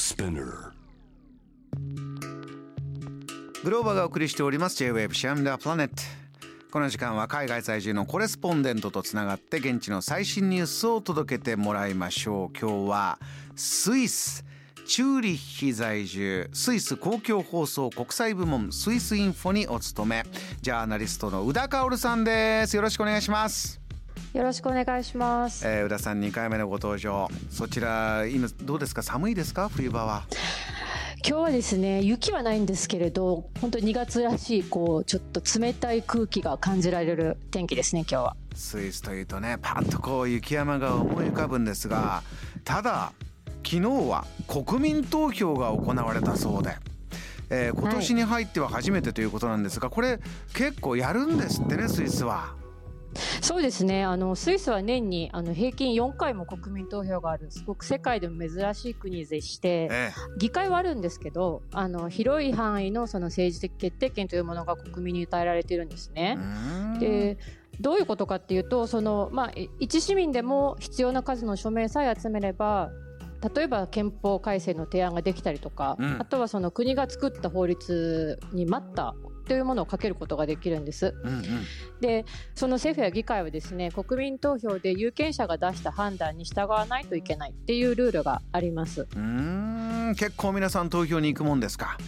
Spinner. グローバがお送りしております。J-Wave シアムダープラネットこの時間は海外在住のコレスポンデントとつながって現地の最新ニュースを届けてもらいましょう。今日はスイスチューリッヒ在住スイス公共放送国際部門スイスインフォにお勤めジャーナリストの宇田薫さんです。よろしくお願いします。よろしくお願いします。えー、宇田さん2回目のご登場そちら今どうですか？寒いですか？冬場は今日はですね、雪はないんですけれど、本当に2月らしい、こう、ちょっと冷たい空気が感じられる天気ですね、今日は。スイスというとねパッとこう雪山が思い浮かぶんですがただ昨日は国民投票が行われたそうで、えー今年に入っては初めてということなんですがこれ結構やるんですってねスイスは。そうですね、あの、スイスは年に、あの、平均4回も国民投票がある、すごく世界でも珍しい国でして、え議会はあるんですけど、あの、広い範囲のその政治的決定権というものが国民に与えられているんですね。でどういうことかっていうとその、まあ、い一市民でも必要な数の署名さえ集めれば例えば憲法改正の提案ができたりとか、うん。あとはその国が作った法律に待ったというものをかけることができるんです。うんうんでその政府や議会はですね国民投票で有権者が出した判断に従わないといけないっていうルールがあります。うーん結構皆さん投票に行くもんですか？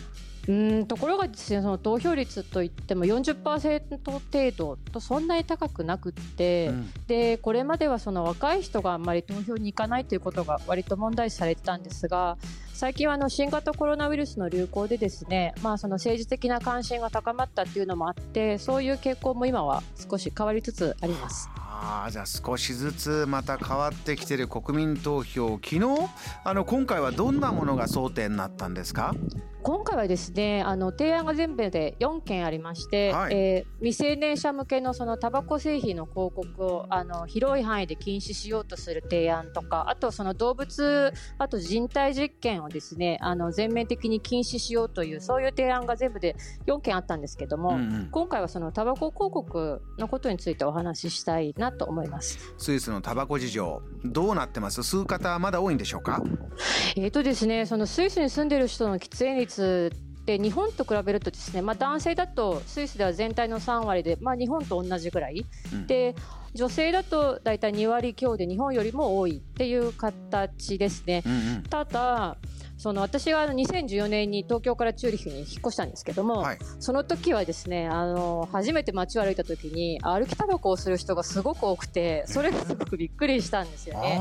うんところがですねその投票率といっても40%程度とそんなに高くなくって、うんでこれまではその若い人があんまり投票に行かないということが割と問題視されてたんですが最近はあの新型コロナウイルスの流行でですね、まあ、その政治的な関心が高まったっていうのもあってそういう傾向も今は少し変わりつつあります。ああじゃあ少しずつまた変わってきてる国民投票。昨日あの今回はどんなものが争点になったんですか？今回はですねあの提案が全部で4件ありまして、はい。えー未成年者向けのそのタバコ製品の広告をあの広い範囲で禁止しようとする提案とかあとその動物あと人体実験をですねあの全面的に禁止しようというそういう提案が全部で4件あったんですけども、うんうん。今回はそのタバコ広告のことについてお話ししたいなと思います。スイスのタバコ事情どうなってます？吸う方はまだ多いんでしょうか？えーとですね、そのスイスに住んでる人の喫煙率って日本と比べるとですね、まあ、男性だとスイスでは全体の3割で、まあ、日本と同じぐらい、うん。で女性だと大体2割強で日本よりも多いっていう形ですね。うんうんただその私があの2014年に東京からチューリッヒに引っ越したんですけども、はいその時はですねあの初めて街を歩いた時に歩きタバコをする人がすごく多くてそれがすごくびっくりしたんですよね。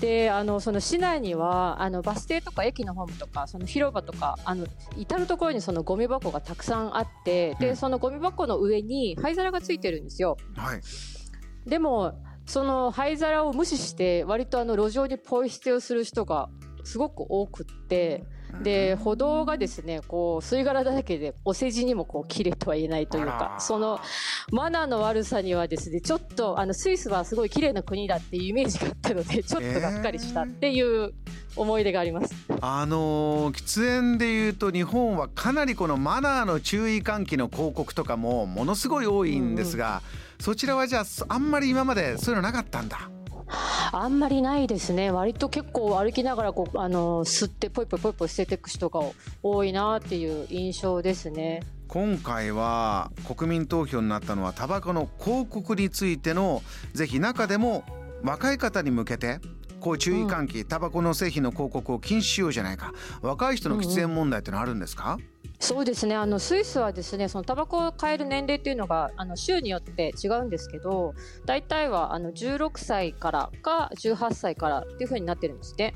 あであのその市内にはあのバス停とか駅のホームとかその広場とかあの至る所にそのゴミ箱がたくさんあってで、うん。そのゴミ箱の上に灰皿がついてるんですよ。あはい。でもその灰皿を無視して割とあの路上にポイ捨てをする人がすごく多くってで歩道がですねこう吸い殻だらけでお世辞にもこう綺麗とは言えないというかそのマナーの悪さにはですねちょっとあのスイスはすごい綺麗な国だっていうイメージがあったのでちょっとがっかりしたっていう思い出があります。あのー喫煙でいうと日本はかなりこのマナーの注意喚起の広告とかもものすごい多いんですが、そちらはじゃあそあんまり今までそういうのなかったんだ。あんまりないですね。割と結構歩きながらこうあの吸ってポイポイポイポイ捨てていく人が多いなっていう印象ですね。今回は国民投票になったのはタバコの広告についてのぜひ中でも若い方に向けてこう注意喚起、タバコの製品の広告を禁止しようじゃないか若い人の喫煙問題ってのはあるんですか、そうですね。あのスイスはですね、そのタバコを買える年齢っていうのがあの州によって違うんですけど、大体はあの16歳からか18歳からっていう風になってるんですね。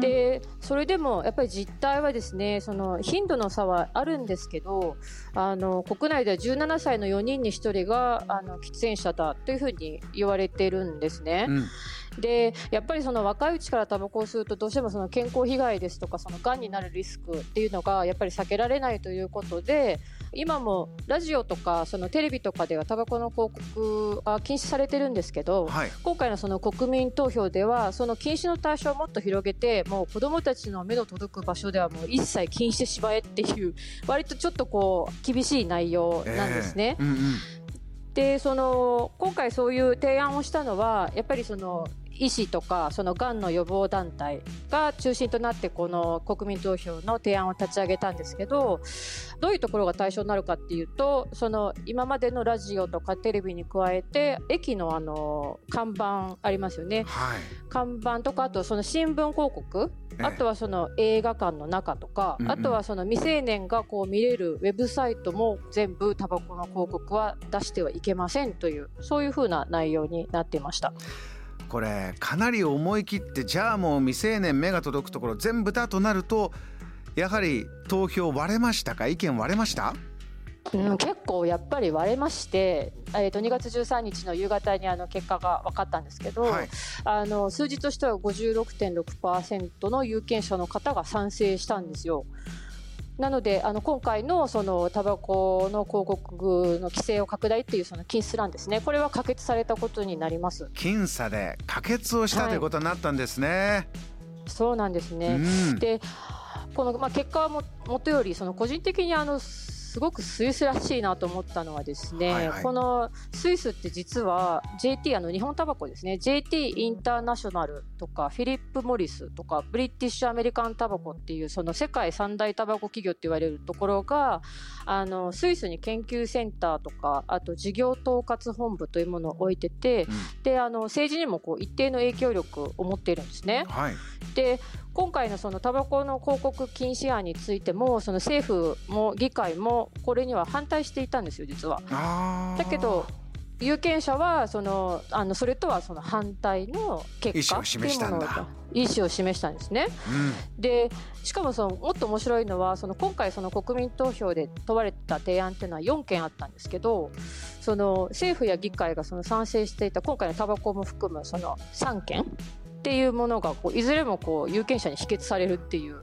でそれでもやっぱり実態はですねその頻度の差はあるんですけどあの国内では17歳の4人に1人があの喫煙者だというふうに言われてるんですね。うんでやっぱりその若いうちからタバコを吸うとどうしてもその健康被害ですとかそのがんになるリスクっていうのがやっぱり避けられないということで今もラジオとかそのテレビとかではタバコの広告は禁止されてるんですけど、はい。今回のその国民投票ではその禁止の対象をもっと広げてもう子どもたちの目の届く場所ではもう一切禁止してしまえっていう割とちょっとこう厳しい内容なんですね。えー。うんうん。でその今回そういう提案をしたのはやっぱりその医師とかそのがんの予防団体が中心となってこの国民投票の提案を立ち上げたんですけどどういうところが対象になるかっていうとその今までのラジオとかテレビに加えて駅のあの看板ありますよね、はい、看板とかあとその新聞広告あとはその映画館の中とか、あとはその未成年がこう見れるウェブサイトも全部タバコの広告は出してはいけませんというそういうふうな内容になっていました。これかなり思い切ってじゃあもう未成年目が届くところ全部だとなるとやはり投票割れましたか？意見割れました？うん、結構やっぱり割れまして、えー、と2月13日の夕方にあの結果が分かったんですけど、はい、あの数字としては56.6%の有権者の方が賛成したんですよ。なのであの今回のそのタバコの広告の規制を拡大っていうその禁止欄ですね。これは可決されたことになります。僅差で可決をした、はい、ということになったんですね。そうなんですね、うん、でこの、まあ、結果はももとよりその個人的にあのすごくスイスらしいなと思ったのはですね、はいはい、このスイスって実は JT あの日本タバコですね JT インターナショナルとかフィリップ・モリスとかブリティッシュ・アメリカン・タバコっていうその世界三大タバコ企業って言われるところがあのスイスに研究センターとかあと事業統括本部というものを置いてて、うん、であの政治にもこう一定の影響力を持っているんですね。はい、で今回のそのタバコの広告禁止案についてもその政府も議会もこれには反対していたんですよ実は。だけど有権者はそのあのそれとはその反対の結果っていうものを意思を示したんですね。うん、でしかもそのもっと面白いのはその今回その国民投票で問われた提案っていうのは4件あったんですけどその政府や議会がその賛成していた今回のタバコも含むその3件っていうものがこういずれもこう有権者に否決されるっていう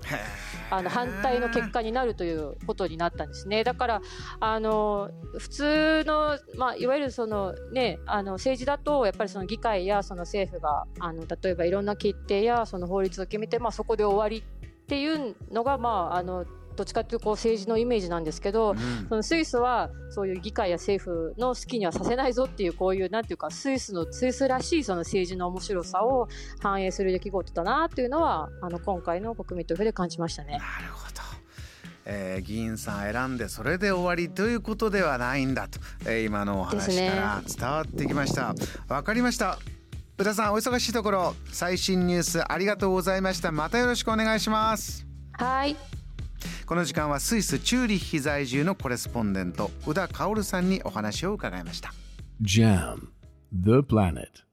あの反対の結果になるということになったんですね。だからあの普通の、まあ、いわゆるその、ね、あの政治だとやっぱりその議会やその政府があの例えばいろんな決定やその法律を決めて、まあ、そこで終わりっていうのが、まあ、あのどっちかというとこう政治のイメージなんですけど、うん、そのスイスはそういう議会や政府の好きにはさせないぞっていうこういうなんていうかスイスのスイスらしいその政治の面白さを反映する出来事だなというのはあの今回の国民投票で感じましたね。なるほどえー、議員さん選んでそれで終わりということではないんだと、えー、今のお話から伝わってきました。わ、ね、かりました。宇田さんお忙しいところ最新ニュースありがとうございましたまたよろしくお願いしますはいこの時間はスイスチューリッヒ在住のコレスポンデント宇田薫さんにお話を伺いました。JAM The Planet.